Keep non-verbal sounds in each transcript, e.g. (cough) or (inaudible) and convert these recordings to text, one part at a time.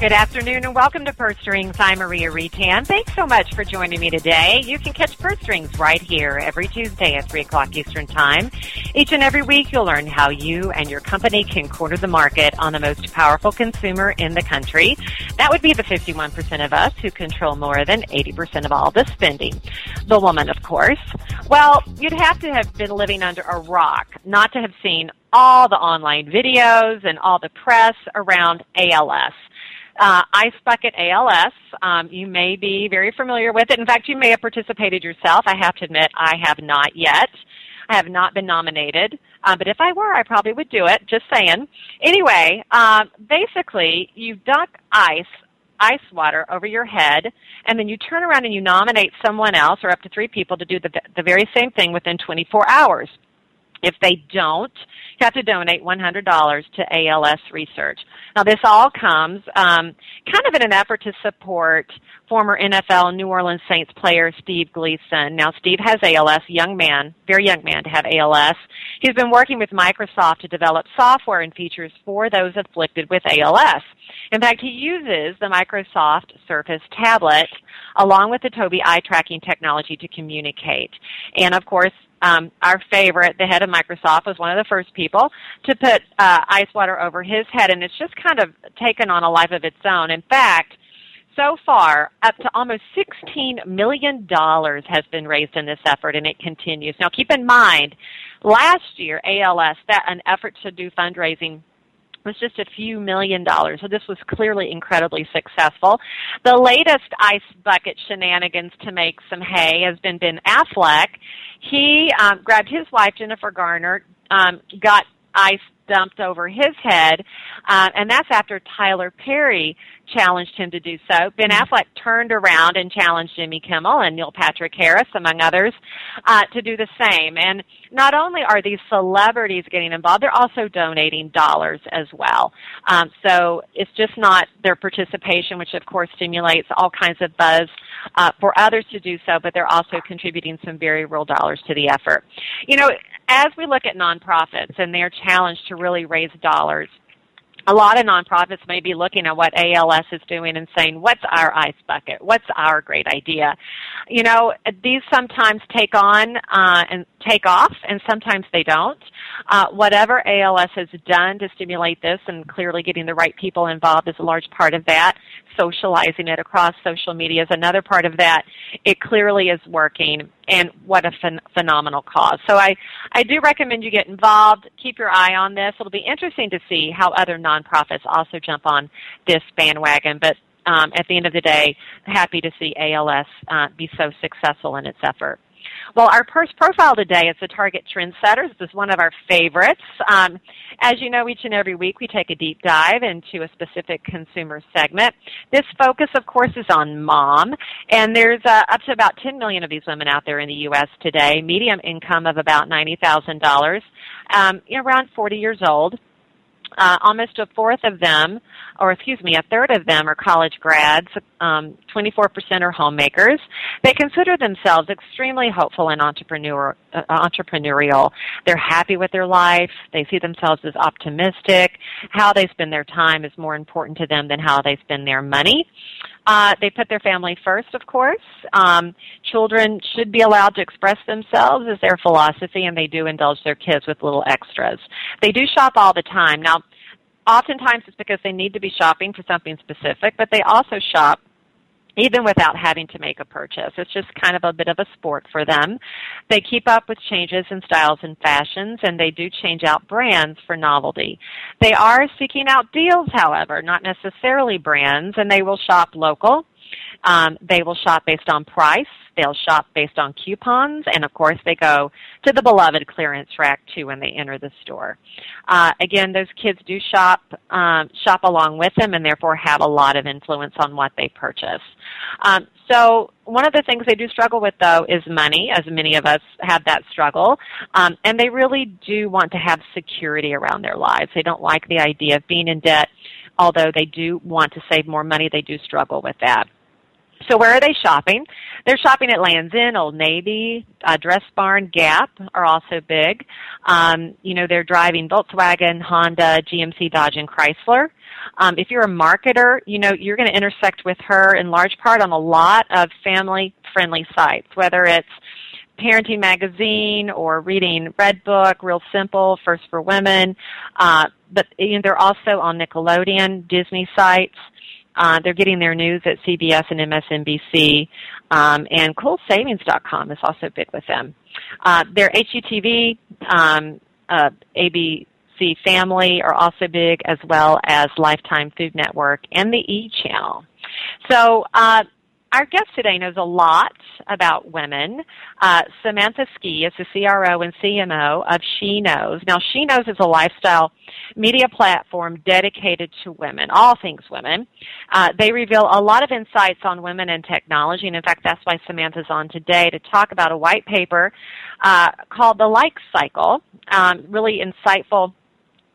Good afternoon and welcome to Purse Strings. I'm Maria Reitan. Thanks so much for joining me today. You can catch Purse Strings right here every Tuesday at 3 o'clock Eastern Time. Each and every week you'll learn how you and your company can corner the market on the most powerful consumer in the country. That would be the 51% of us who control more than 80% of all the spending. The woman, of course. Well, you'd have to have been living under a rock not to have seen all the online videos and all the press around ALS uh, Ice Bucket ALS. Um, you may be very familiar with it. In fact, you may have participated yourself. I have to admit, I have not yet. I have not been nominated, uh, but if I were, I probably would do it. Just saying. Anyway, um, basically, you duck ice ice water over your head, and then you turn around and you nominate someone else or up to three people to do the, the very same thing within 24 hours. If they don't, you have to donate $100 to ALS research. Now, this all comes um, kind of in an effort to support former NFL New Orleans Saints player Steve Gleason. Now, Steve has ALS, young man, very young man to have ALS. He's been working with Microsoft to develop software and features for those afflicted with ALS. In fact, he uses the Microsoft Surface tablet along with the Tobii eye tracking technology to communicate. And of course, um, our favorite, the head of Microsoft, was one of the first people to put uh, ice water over his head, and it's just kind of taken on a life of its own. In fact, so far, up to almost $16 million has been raised in this effort, and it continues. Now, keep in mind, last year, ALS, that an effort to do fundraising was just a few million dollars. So this was clearly incredibly successful. The latest ice bucket shenanigans to make some hay has been Ben Affleck. He um, grabbed his wife Jennifer Garner, um, got ice dumped over his head, uh, and that's after Tyler Perry challenged him to do so. Ben mm-hmm. Affleck turned around and challenged Jimmy Kimmel and Neil Patrick Harris, among others, uh, to do the same. And not only are these celebrities getting involved, they're also donating dollars as well. Um, so it's just not their participation, which of course stimulates all kinds of buzz uh, for others to do so, but they're also contributing some very real dollars to the effort. You know, as we look at nonprofits and their challenge to really raise dollars, a lot of nonprofits may be looking at what ALS is doing and saying, what's our ice bucket? What's our great idea? You know, these sometimes take on uh, and take off, and sometimes they don't. Uh, whatever ALS has done to stimulate this, and clearly getting the right people involved is a large part of that. Socializing it across social media is another part of that. It clearly is working, and what a phen- phenomenal cause. So I, I do recommend you get involved. Keep your eye on this. It'll be interesting to see how other nonprofits also jump on this bandwagon. But um, at the end of the day, happy to see ALS uh, be so successful in its effort. Well, our first profile today is the Target Trendsetters. This is one of our favorites. Um, as you know, each and every week we take a deep dive into a specific consumer segment. This focus, of course, is on mom, and there's uh, up to about 10 million of these women out there in the U.S. today. Medium income of about $90,000, um, around 40 years old. Uh, almost a fourth of them, or excuse me, a third of them are college grads. Um, 24% are homemakers. They consider themselves extremely hopeful and entrepreneur, uh, entrepreneurial. They're happy with their life. They see themselves as optimistic. How they spend their time is more important to them than how they spend their money. Uh, they put their family first, of course. Um, children should be allowed to express themselves as their philosophy, and they do indulge their kids with little extras. They do shop all the time. Now, oftentimes it's because they need to be shopping for something specific, but they also shop even without having to make a purchase. It's just kind of a bit of a sport for them. They keep up with changes in styles and fashions, and they do change out brands for novelty. They are seeking out deals, however, not necessarily brands, and they will shop local Um, they will shop based on price. They'll shop based on coupons, and of course, they go to the beloved clearance rack too when they enter the store. Uh, again, those kids do shop um, shop along with them, and therefore have a lot of influence on what they purchase. Um, so, one of the things they do struggle with, though, is money, as many of us have that struggle, um, and they really do want to have security around their lives. They don't like the idea of being in debt although they do want to save more money, they do struggle with that. So where are they shopping? They're shopping at Lands End, Old Navy, uh, Dress Barn, Gap are also big. Um, you know, they're driving Volkswagen, Honda, GMC, Dodge, and Chrysler. Um, if you're a marketer, you know, you're going to intersect with her in large part on a lot of family-friendly sites, whether it's Parenting Magazine or reading Redbook, Real Simple, First for Women. Uh, but you know, they're also on Nickelodeon, Disney sites. Uh, they're getting their news at CBS and MSNBC. Um, and CoolSavings.com is also big with them. Uh, their HGTV, um, uh, ABC Family are also big, as well as Lifetime Food Network and the E Channel. So uh, our guest today knows a lot about women. Uh, Samantha Skey is the CRO and CMO of She Knows. Now, She Knows is a lifestyle media platform dedicated to women, all things women. Uh, they reveal a lot of insights on women and technology, and in fact, that's why Samantha's on today to talk about a white paper uh, called The Like Cycle. Um, really insightful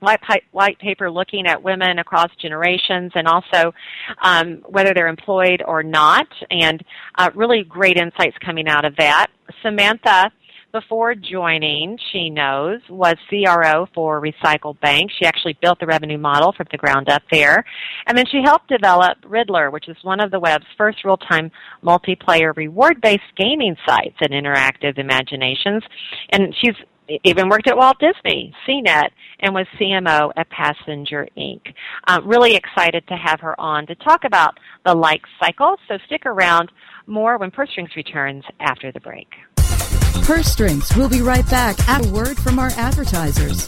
white, white paper looking at women across generations and also um, whether they're employed or not, and uh, really great insights coming out of that. Samantha before joining, she knows, was CRO for Recycle Bank. She actually built the revenue model from the ground up there. And then she helped develop Riddler, which is one of the web's first real-time multiplayer reward-based gaming sites and interactive imaginations. And she's even worked at Walt Disney, CNET, and was CMO at Passenger Inc. Uh, really excited to have her on to talk about the like cycle. So stick around more when Purse Strings returns after the break. Purse Strings. We'll be right back a word from our advertisers.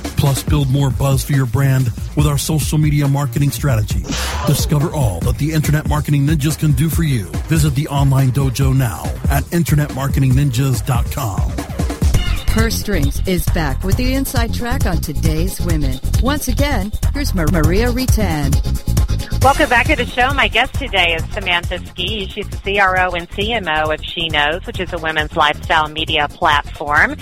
Plus, build more buzz for your brand with our social media marketing strategy. Discover all that the Internet Marketing Ninjas can do for you. Visit the online dojo now at InternetMarketingNinjas.com. Purse Strings is back with the inside track on today's women. Once again, here's Maria Reitan. Welcome back to the show. My guest today is Samantha Skey. She's the CRO and CMO of She Knows, which is a women's lifestyle media platform.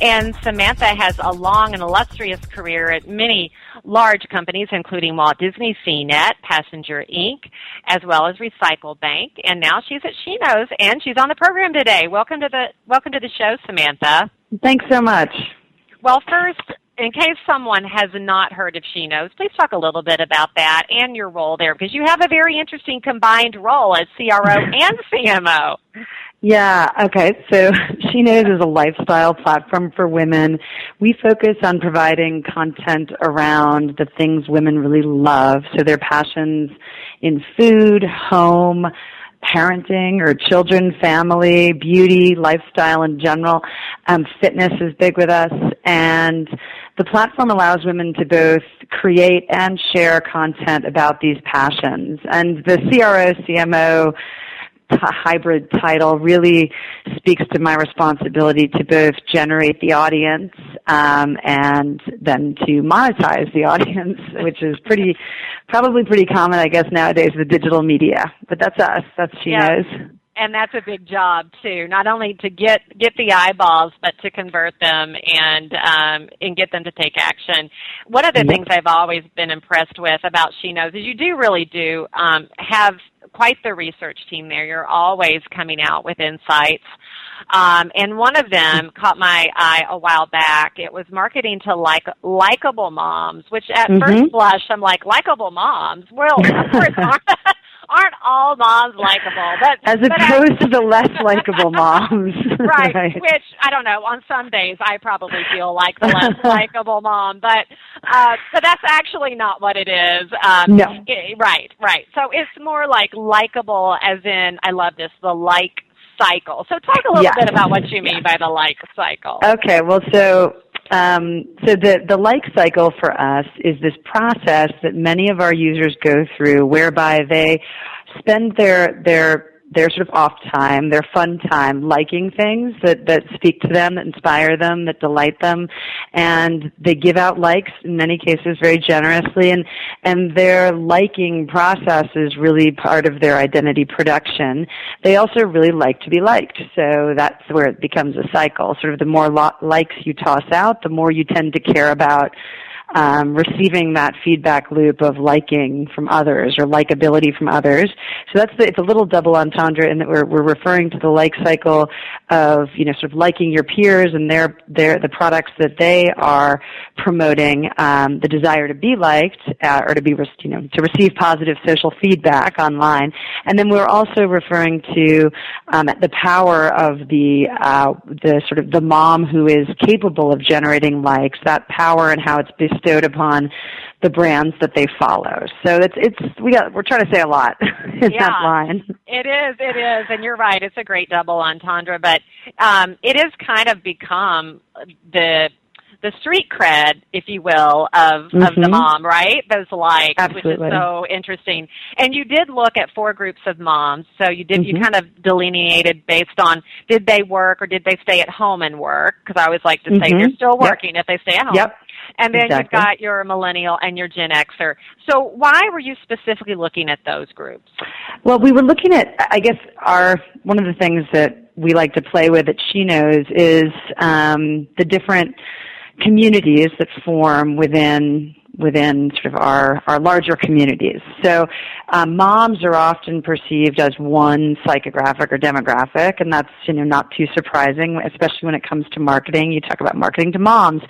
And Samantha has a long and illustrious career at many large companies, including Walt Disney CNET, Passenger Inc., as well as Recycle Bank. And now she's at She Knows, and she's on the program today. Welcome to the welcome to the show, Samantha. Thanks so much. Well, first, in case someone has not heard of She Knows, please talk a little bit about that and your role there because you have a very interesting combined role as CRO (laughs) and CMO. Yeah, okay. So (laughs) She Knows is a lifestyle platform for women. We focus on providing content around the things women really love. So their passions in food, home, parenting or children, family, beauty, lifestyle in general. Um, fitness is big with us, and the platform allows women to both create and share content about these passions. And the CRO, CMO hybrid title really speaks to my responsibility to both generate the audience um, and then to monetize the audience, (laughs) which is pretty, probably pretty common, I guess, nowadays with digital media. But that's us. That's she yeah. knows and that's a big job too. Not only to get get the eyeballs, but to convert them and um, and get them to take action. One of the things I've always been impressed with about She Knows is you do really do um, have quite the research team there. You're always coming out with insights. Um, and one of them caught my eye a while back. It was marketing to like likable moms, which at mm-hmm. first blush I'm like likable moms. Well, of course (laughs) aren't, aren't all moms likable, but (laughs) as but opposed I, to the less likable moms, (laughs) right, (laughs) right? Which I don't know. On some days, I probably feel like the less likable mom, but uh, so that's actually not what it is. Um, no, it, right, right. So it's more like likable, as in I love this the like cycle. So talk a little bit about what you mean by the like cycle. Okay, well, so um, so the, the like cycle for us is this process that many of our users go through whereby they spend their, their their sort of off time, their fun time, liking things that, that speak to them, that inspire them, that delight them, and they give out likes in many cases very generously, and, and their liking process is really part of their identity production. They also really like to be liked, so that's where it becomes a cycle. Sort of the more lo- likes you toss out, the more you tend to care about um, receiving that feedback loop of liking from others or likability from others. So that's the, it's a little double entendre in that we're, we're referring to the like cycle of, you know, sort of liking your peers and their, their, the products that they are promoting, um, the desire to be liked, uh, or to be, you know, to receive positive social feedback online. And then we're also referring to, um, the power of the, uh, the sort of the mom who is capable of generating likes, that power and how it's bestowed upon the brands that they follow. So it's it's we got we're trying to say a lot (laughs) in yeah, that line. It is, it is, and you're right. It's a great double entendre, but um, it has kind of become the the street cred, if you will, of mm-hmm. of the mm-hmm. mom, right? Those likes, Absolutely. which is so interesting. And you did look at four groups of moms, so you did mm-hmm. you kind of delineated based on did they work or did they stay at home and work? Because I always like to say mm-hmm. they're still working yep. if they stay at home. Yep. And then exactly. you've got your millennial and your Gen Xer. So why were you specifically looking at those groups? Well, we were looking at, I guess, our one of the things that we like to play with that She Knows is um, the different communities that form within within sort of our, our larger communities. So um, moms are often perceived as one psychographic or demographic, and that's you know not too surprising, especially when it comes to marketing. You talk about marketing to moms,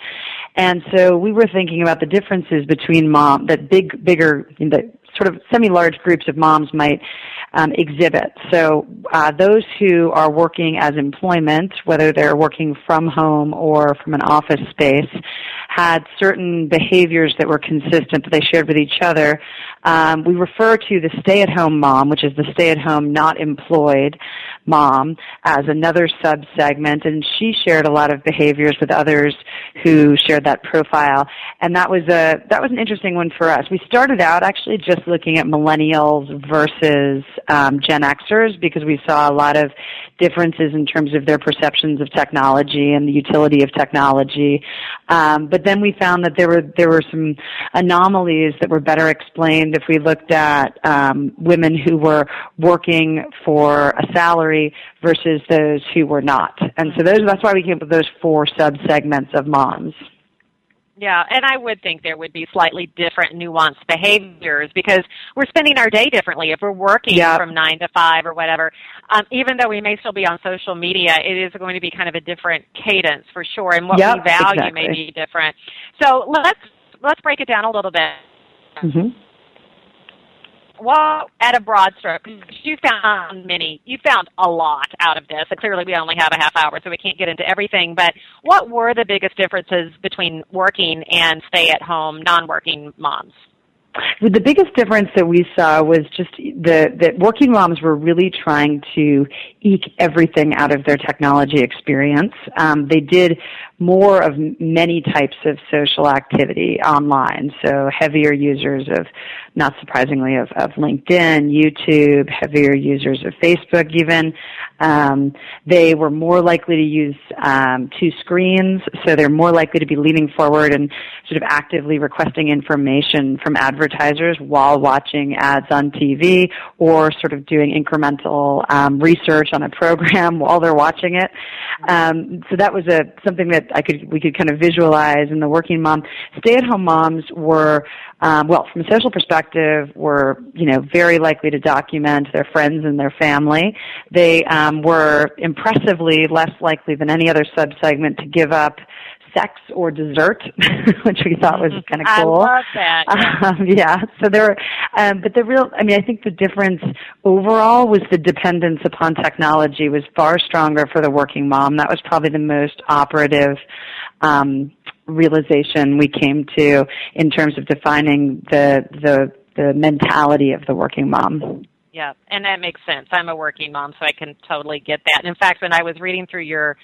and so we were thinking about the differences between mom, that big, bigger, the sort of semi-large groups of moms might um, exhibit. So uh, those who are working as employment, whether they're working from home or from an office space, had certain behaviors that were consistent that they shared with each other. Um, we refer to the stay-at-home mom, which is the stay-at-home not employed mom, as another sub-segment, and she shared a lot of behaviors with others who shared that profile. And that was a that was an interesting one for us. We started out actually just looking at millennials versus um, Gen Xers because we saw a lot of differences in terms of their perceptions of technology and the utility of technology. Um, but then we found that there were there were some anomalies that were better explained if we looked at um, women who were working for a salary versus those who were not. And so those that's why we came up with those four sub segments of moms. Yeah, and I would think there would be slightly different nuanced behaviors because we're spending our day differently. If we're working Yep. from nine to five or whatever, um, even though we may still be on social media, it is going to be kind of a different cadence for sure, and what Yep, we value exactly. may be different. So let's let's break it down a little bit. hmm Well, at a broad stroke, you found many, you found a lot out of this. And clearly, we only have a half hour, so we can't get into everything. But what were the biggest differences between working and stay-at-home, non-working moms? The biggest difference that we saw was just the that working moms were really trying to eke everything out of their technology experience. Um, they did more of many types of social activity online, so heavier users of, not surprisingly, of, of LinkedIn, YouTube, heavier users of Facebook even. Um, they were more likely to use um, two screens, so they're more likely to be leaning forward and sort of actively requesting information from advertisers while watching ads on TV or sort of doing incremental um, research on a program (laughs) while they're watching it. Um, so that was a something that I could we could kind of visualize and the working mom. Stay-at-home moms were um, well, from a social perspective, were you know very likely to document their friends and their family. They um, were impressively less likely than any other subsegment to give up sex or dessert, (laughs) which we thought was kind of cool. I love that. Yeah. (laughs) Um, yeah. So there were, um, but the real, I mean, I think the difference overall was the dependence upon technology was far stronger for the working mom. That was probably the most operative um, realization we came to in terms of defining the the the mentality of the working mom. Yeah, and that makes sense. I'm a working mom, so I can totally get that. And in fact, when I was reading through your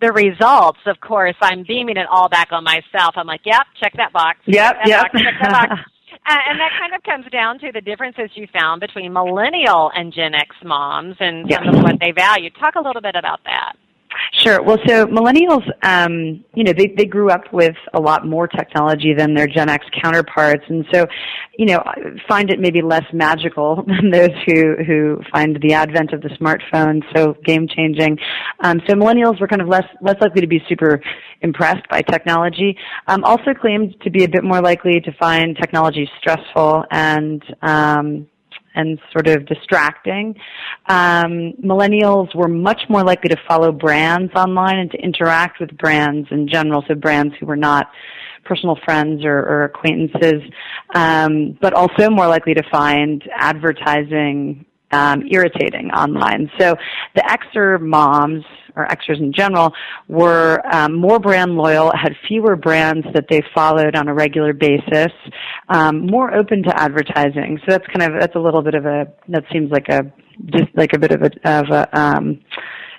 the results, of course, I'm beaming it all back on myself. I'm like, yep, check that box. Yep, check that yep. box, check that box. And that kind of comes down to the differences you found between millennial and Gen X moms and some of what they value. Talk a little bit about that. Sure. Well, so millennials, um, you know, they they grew up with a lot more technology than their Gen X counterparts, and so, you know, find it maybe less magical (laughs) than those who who find the advent of the smartphone so game changing. Um, so millennials were kind of less less likely to be super impressed by technology. Um, also claimed to be a bit more likely to find technology stressful and um, and sort of distracting. Um, millennials were much more likely to follow brands online and to interact with brands in general, so brands who were not personal friends or, or acquaintances, um, but also more likely to find advertising um, irritating online. So the Xer moms, or Xers in general, were um, more brand loyal, had fewer brands that they followed on a regular basis, um, more open to advertising. So that's kind of that's a little bit of a that seems like a just like a bit of a of a um,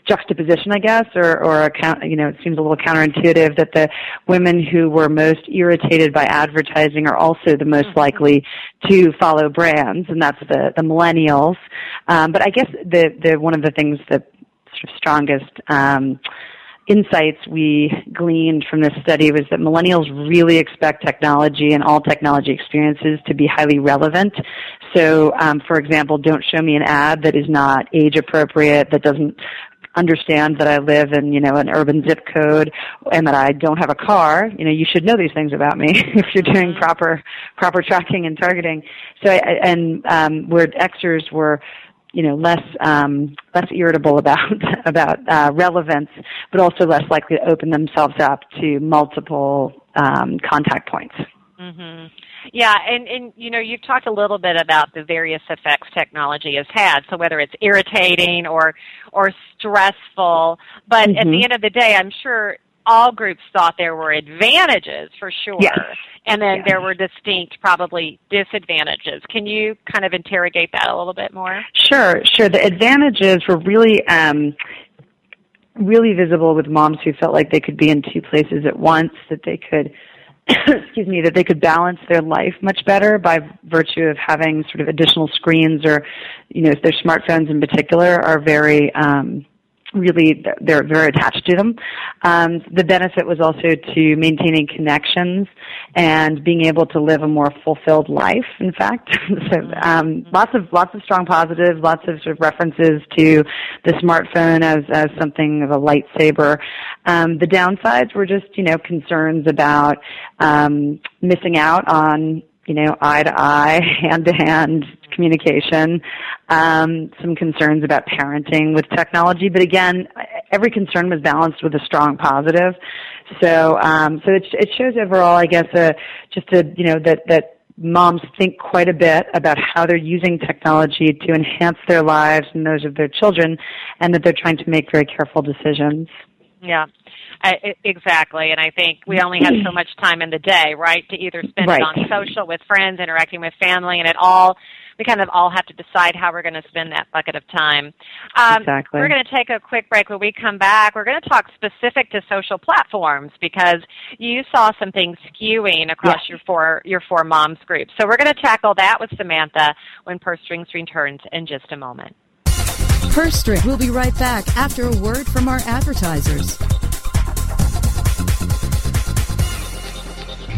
juxtaposition, I guess, or or a count, you know, it seems a little counterintuitive that the women who were most irritated by advertising are also the most likely to follow brands, and that's the the millennials. Um, but I guess the the one of the things that sort of strongest um, insights we gleaned from this study was that millennials really expect technology and all technology experiences to be highly relevant. So, um, for example, don't show me an ad that is not age appropriate, that doesn't understand that I live in, you know, an urban zip code and that I don't have a car, you know, you should know these things about me (laughs) if you're doing proper proper tracking and targeting. So, I- and um, where Xers were you know less um, less irritable about (laughs) about uh, relevance, but also less likely to open themselves up to multiple um, contact points. hmm Yeah, and and you know you've talked a little bit about the various effects technology has had. So whether it's irritating or or stressful, but at Mhm. the end of the day, I'm sure all groups thought there were advantages for sure, Yes. and then Yes. there were distinct probably disadvantages. Can you kind of interrogate that a little bit more? Sure, sure. The advantages were really um, really visible with moms who felt like they could be in two places at once, that they could (coughs) excuse me, that they could balance their life much better by virtue of having sort of additional screens or, you know, their smartphones in particular are very um, really they're very attached to them. Um, the benefit was also to maintaining connections and being able to live a more fulfilled life. In fact, (laughs) so um, lots of lots of strong positives, lots of sort of references to the smartphone as as something of a lightsaber. Um, the downsides were just you know concerns about um, missing out on you know, eye to eye, (laughs) hand to hand communication, um, some concerns about parenting with technology, but again, every concern was balanced with a strong positive. So, um, so it, it shows overall, I guess, uh, just a, you know, that, that moms think quite a bit about how they're using technology to enhance their lives and those of their children, and that they're trying to make very careful decisions. Yeah. I, exactly, and I think we only have so much time in the day, right, to either spend right. it on social with friends, interacting with family, and it all we kind of all have to decide how we're going to spend that bucket of time. Um, exactly. We're going to take a quick break. When we come back, we're going to talk specific to social platforms because you saw some things skewing across yes. your four your four moms groups. So we're going to tackle that with Samantha when Purse Strings returns in just a moment. Purse String. We'll be right back after a word from our advertisers.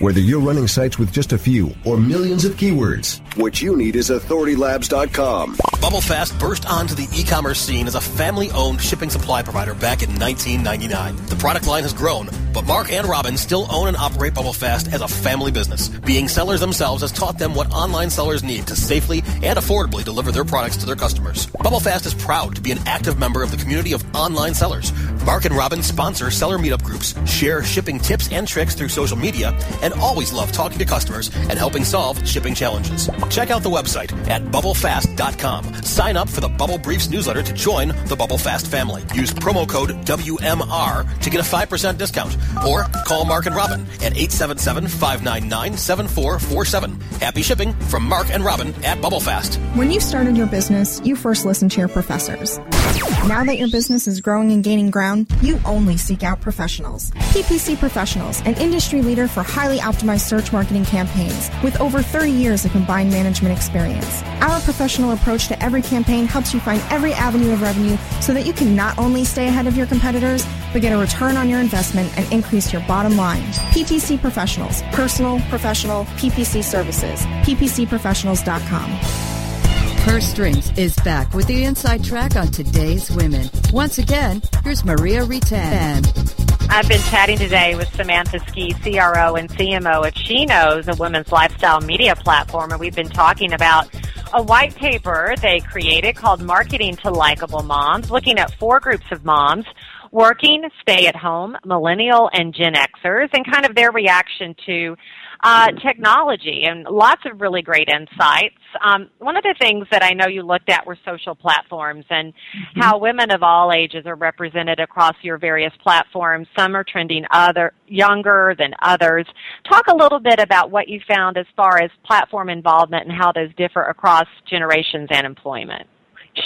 Whether you're running sites with just a few or millions of keywords, what you need is authoritylabs.com. BubbleFast burst onto the e-commerce scene as a family-owned shipping supply provider back in 1999. The product line has grown, but Mark and Robin still own and operate BubbleFast as a family business. Being sellers themselves has taught them what online sellers need to safely and affordably deliver their products to their customers. BubbleFast is proud to be an active member of the community of online sellers. Mark and Robin sponsor seller meetup groups, share shipping tips and tricks through social media, and always love talking to customers and helping solve shipping challenges. Check out the website at bubblefast.com. Sign up for the Bubble Briefs newsletter to join the Bubble Fast family. Use promo code WMR to get a 5% discount or call Mark and Robin at 877-599-7447. Happy shipping from Mark and Robin at Bubblefast. When you started your business, you first listened to your professors. Now that your business is growing and gaining ground, you only seek out professionals. PPC Professionals, an industry leader for highly optimized search marketing campaigns with over 30 years of combined management experience. Our professional approach to every campaign helps you find every avenue of revenue so that you can not only stay ahead of your competitors, but get a return on your investment and increase your bottom line. PPC Professionals, personal, professional, PPC services. PPCprofessionals.com. Purse Strings is back with the inside track on today's women. Once again, here's Maria Reitan. I've been chatting today with Samantha Skey, CRO and CMO at She Knows, a women's lifestyle media platform, and we've been talking about a white paper they created called Marketing to Likeable Moms, looking at four groups of moms working, stay at home, millennial and Gen Xers, and kind of their reaction to uh, technology and lots of really great insights. Um, one of the things that I know you looked at were social platforms and mm-hmm. how women of all ages are represented across your various platforms. Some are trending other younger than others. Talk a little bit about what you found as far as platform involvement and how those differ across generations and employment.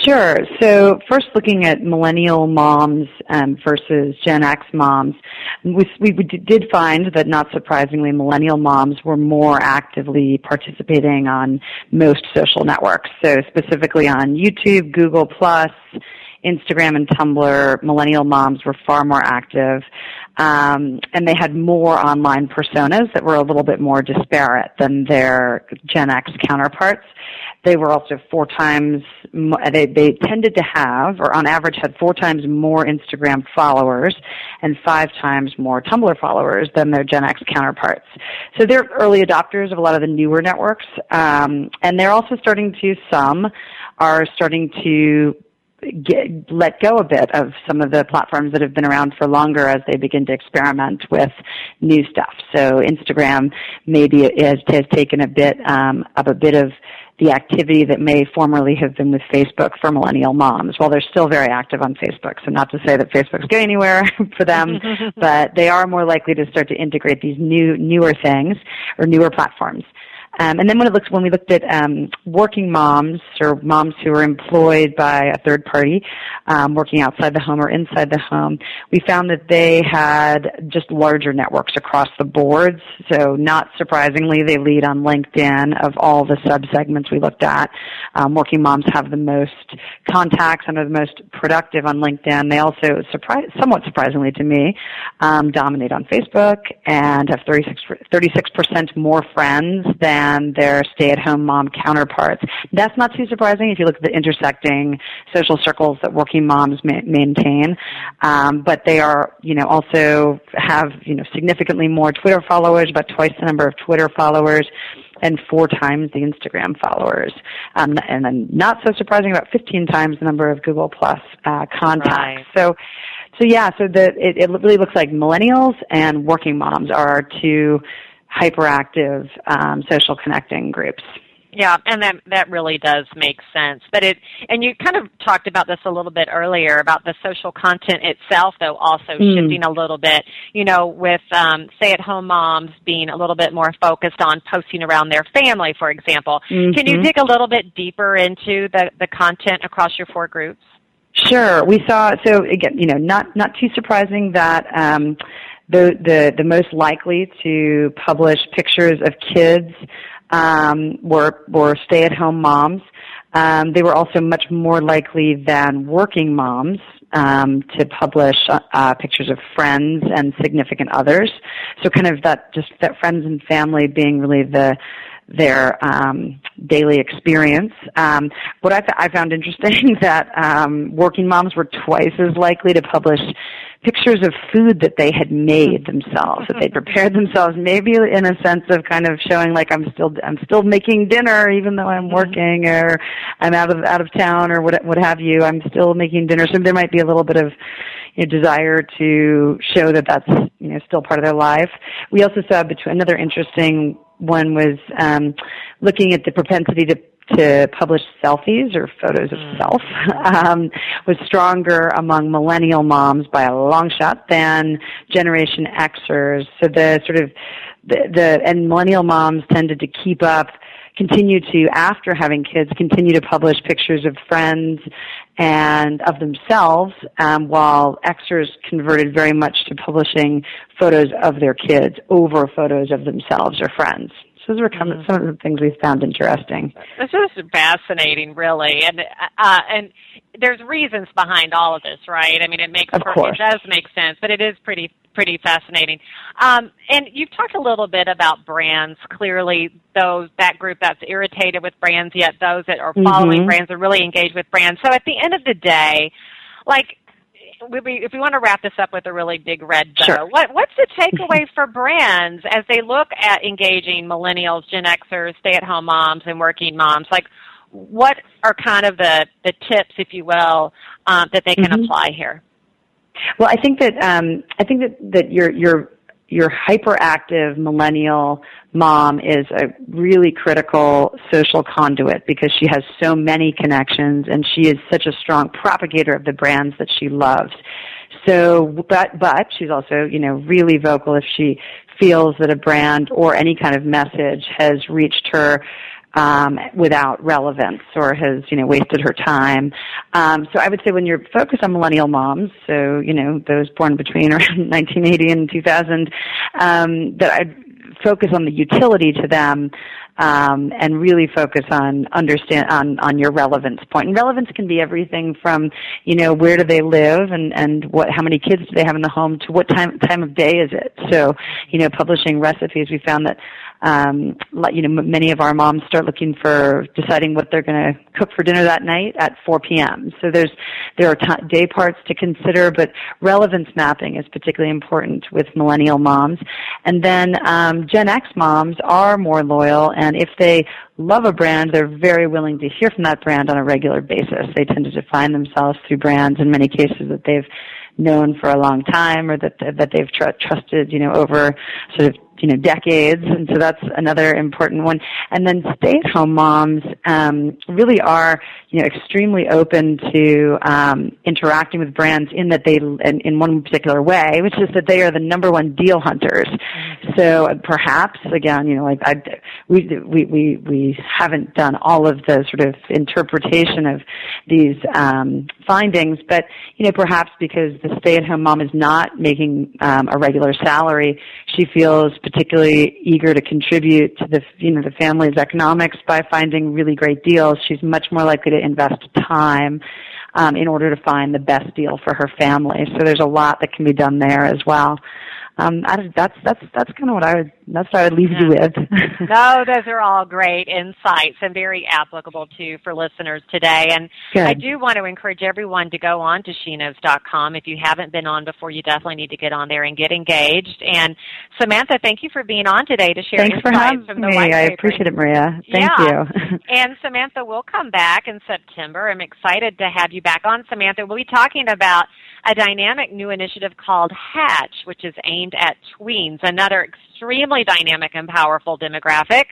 Sure. So first looking at millennial moms um, versus Gen X moms, we, we did find that not surprisingly millennial moms were more actively participating on most social networks. So specifically on YouTube, Google+, Instagram and Tumblr, millennial moms were far more active. Um, and they had more online personas that were a little bit more disparate than their Gen X counterparts. They were also four times, they, they tended to have, or on average had four times more Instagram followers and five times more Tumblr followers than their Gen X counterparts. So they're early adopters of a lot of the newer networks, um, and they're also starting to, some are starting to get, let go a bit of some of the platforms that have been around for longer as they begin to experiment with new stuff. So Instagram maybe has, has taken a bit um, of a bit of the activity that may formerly have been with Facebook for millennial moms. Well, they're still very active on Facebook, so not to say that Facebook's going anywhere (laughs) for them, (laughs) but they are more likely to start to integrate these new, newer things or newer platforms. Um, and then when it looks when we looked at um, working moms or moms who are employed by a third party, um, working outside the home or inside the home, we found that they had just larger networks across the boards. So not surprisingly, they lead on LinkedIn of all the subsegments we looked at. Um, working moms have the most contacts and are the most productive on LinkedIn. They also, surprise, somewhat surprisingly to me, um, dominate on Facebook and have 36 percent more friends than than their stay-at-home mom counterparts. That's not too surprising if you look at the intersecting social circles that working moms ma- maintain. Um, but they are, you know, also have, you know, significantly more Twitter followers, about twice the number of Twitter followers and four times the Instagram followers. Um, and then not so surprising, about 15 times the number of Google Plus uh, contacts. Right. So, so yeah, so the, it, it really looks like millennials and working moms are our two hyperactive um, social connecting groups. Yeah, and that that really does make sense. But it and you kind of talked about this a little bit earlier about the social content itself, though also mm. shifting a little bit. You know, with um, stay-at-home moms being a little bit more focused on posting around their family, for example. Mm-hmm. Can you mm-hmm. dig a little bit deeper into the the content across your four groups? Sure. We saw so again, you know, not not too surprising that. Um, the, the, the most likely to publish pictures of kids um, were, were stay-at-home moms. Um, they were also much more likely than working moms um, to publish uh, pictures of friends and significant others. So kind of that just that friends and family being really the their um, daily experience. Um, what I, I found interesting (laughs) that um, working moms were twice as likely to publish pictures of food that they had made themselves, that they prepared themselves, maybe in a sense of kind of showing like I'm still I'm still making dinner even though I'm mm-hmm. working or I'm out of out of town or what what have you. I'm still making dinner, so there might be a little bit of you know, desire to show that that's you know still part of their life. We also saw between another interesting one was um, looking at the propensity to to publish selfies or photos of mm. self (laughs) um, was stronger among millennial moms by a long shot than Generation Xers. So the sort of the, the and millennial moms tended to keep up continue to, after having kids, continue to publish pictures of friends and of themselves, um, while Xers converted very much to publishing photos of their kids over photos of themselves or friends those were mm-hmm. some of the things we found interesting. This is fascinating, really, and uh, and there's reasons behind all of this, right? I mean, it makes of course. it does make sense, but it is pretty pretty fascinating. Um, and you've talked a little bit about brands. Clearly, those that group that's irritated with brands, yet those that are following mm-hmm. brands are really engaged with brands. So at the end of the day, like if we want to wrap this up with a really big red bow, sure. what, what's the (laughs) takeaway for brands as they look at engaging millennials, Gen Xers, stay-at-home moms, and working moms? Like, what are kind of the, the tips, if you will, um, that they can mm-hmm. apply here? Well, I think that um, I think that that your your your hyperactive millennial mom is a really critical social conduit because she has so many connections and she is such a strong propagator of the brands that she loves. So, but, but she's also, you know, really vocal if she feels that a brand or any kind of message has reached her um, without relevance or has you know wasted her time. Um, so I would say when you're focused on millennial moms, so you know those born between (laughs) around 1980 and 2000, um, that I'd focus on the utility to them um, and really focus on understand on on your relevance point. And relevance can be everything from you know where do they live and and what how many kids do they have in the home to what time time of day is it. So you know publishing recipes, we found that um, you know, many of our moms start looking for deciding what they're going to cook for dinner that night at 4 p.m. So there's there are t- day parts to consider, but relevance mapping is particularly important with millennial moms. And then um, Gen X moms are more loyal, and if they love a brand, they're very willing to hear from that brand on a regular basis. They tend to define themselves through brands in many cases that they've known for a long time or that that they've tr- trusted, you know, over sort of you know decades and so that's another important one. And then stay at home moms um, really are you know extremely open to um, interacting with brands in that they in, in one particular way which is that they are the number one deal hunters so uh, perhaps again you know like I, we we we we haven't done all of the sort of interpretation of these um, findings but you know perhaps because the stay at home mom is not making um, a regular salary she feels particularly eager to contribute to the you know the family's economics by finding really great deals. She's much more likely to invest time um, in order to find the best deal for her family. So there's a lot that can be done there as well um, I, that's that's that's kind of what I would that's what I would leave yeah. you with. (laughs) (laughs) no, those are all great insights and very applicable too for listeners today. And Good. I do want to encourage everyone to go on to sheknows.com. If you haven't been on before, you definitely need to get on there and get engaged. And Samantha, thank you for being on today to share Thanks insights for having from the me. I appreciate it, Maria. Thank yeah. you. (laughs) and Samantha, we'll come back in September. I'm excited to have you back on, Samantha. We'll be talking about a dynamic new initiative called Hatch, which is aimed at tweens, another extremely dynamic and powerful demographic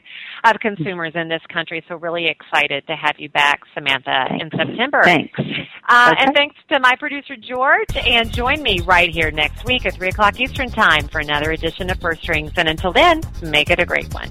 of consumers in this country. So really excited to have you back, Samantha, thanks. in September. Thanks. Uh, okay. And thanks to my producer, George, and join me right here next week at 3 o'clock Eastern Time for another edition of First Strings. And until then, make it a great one.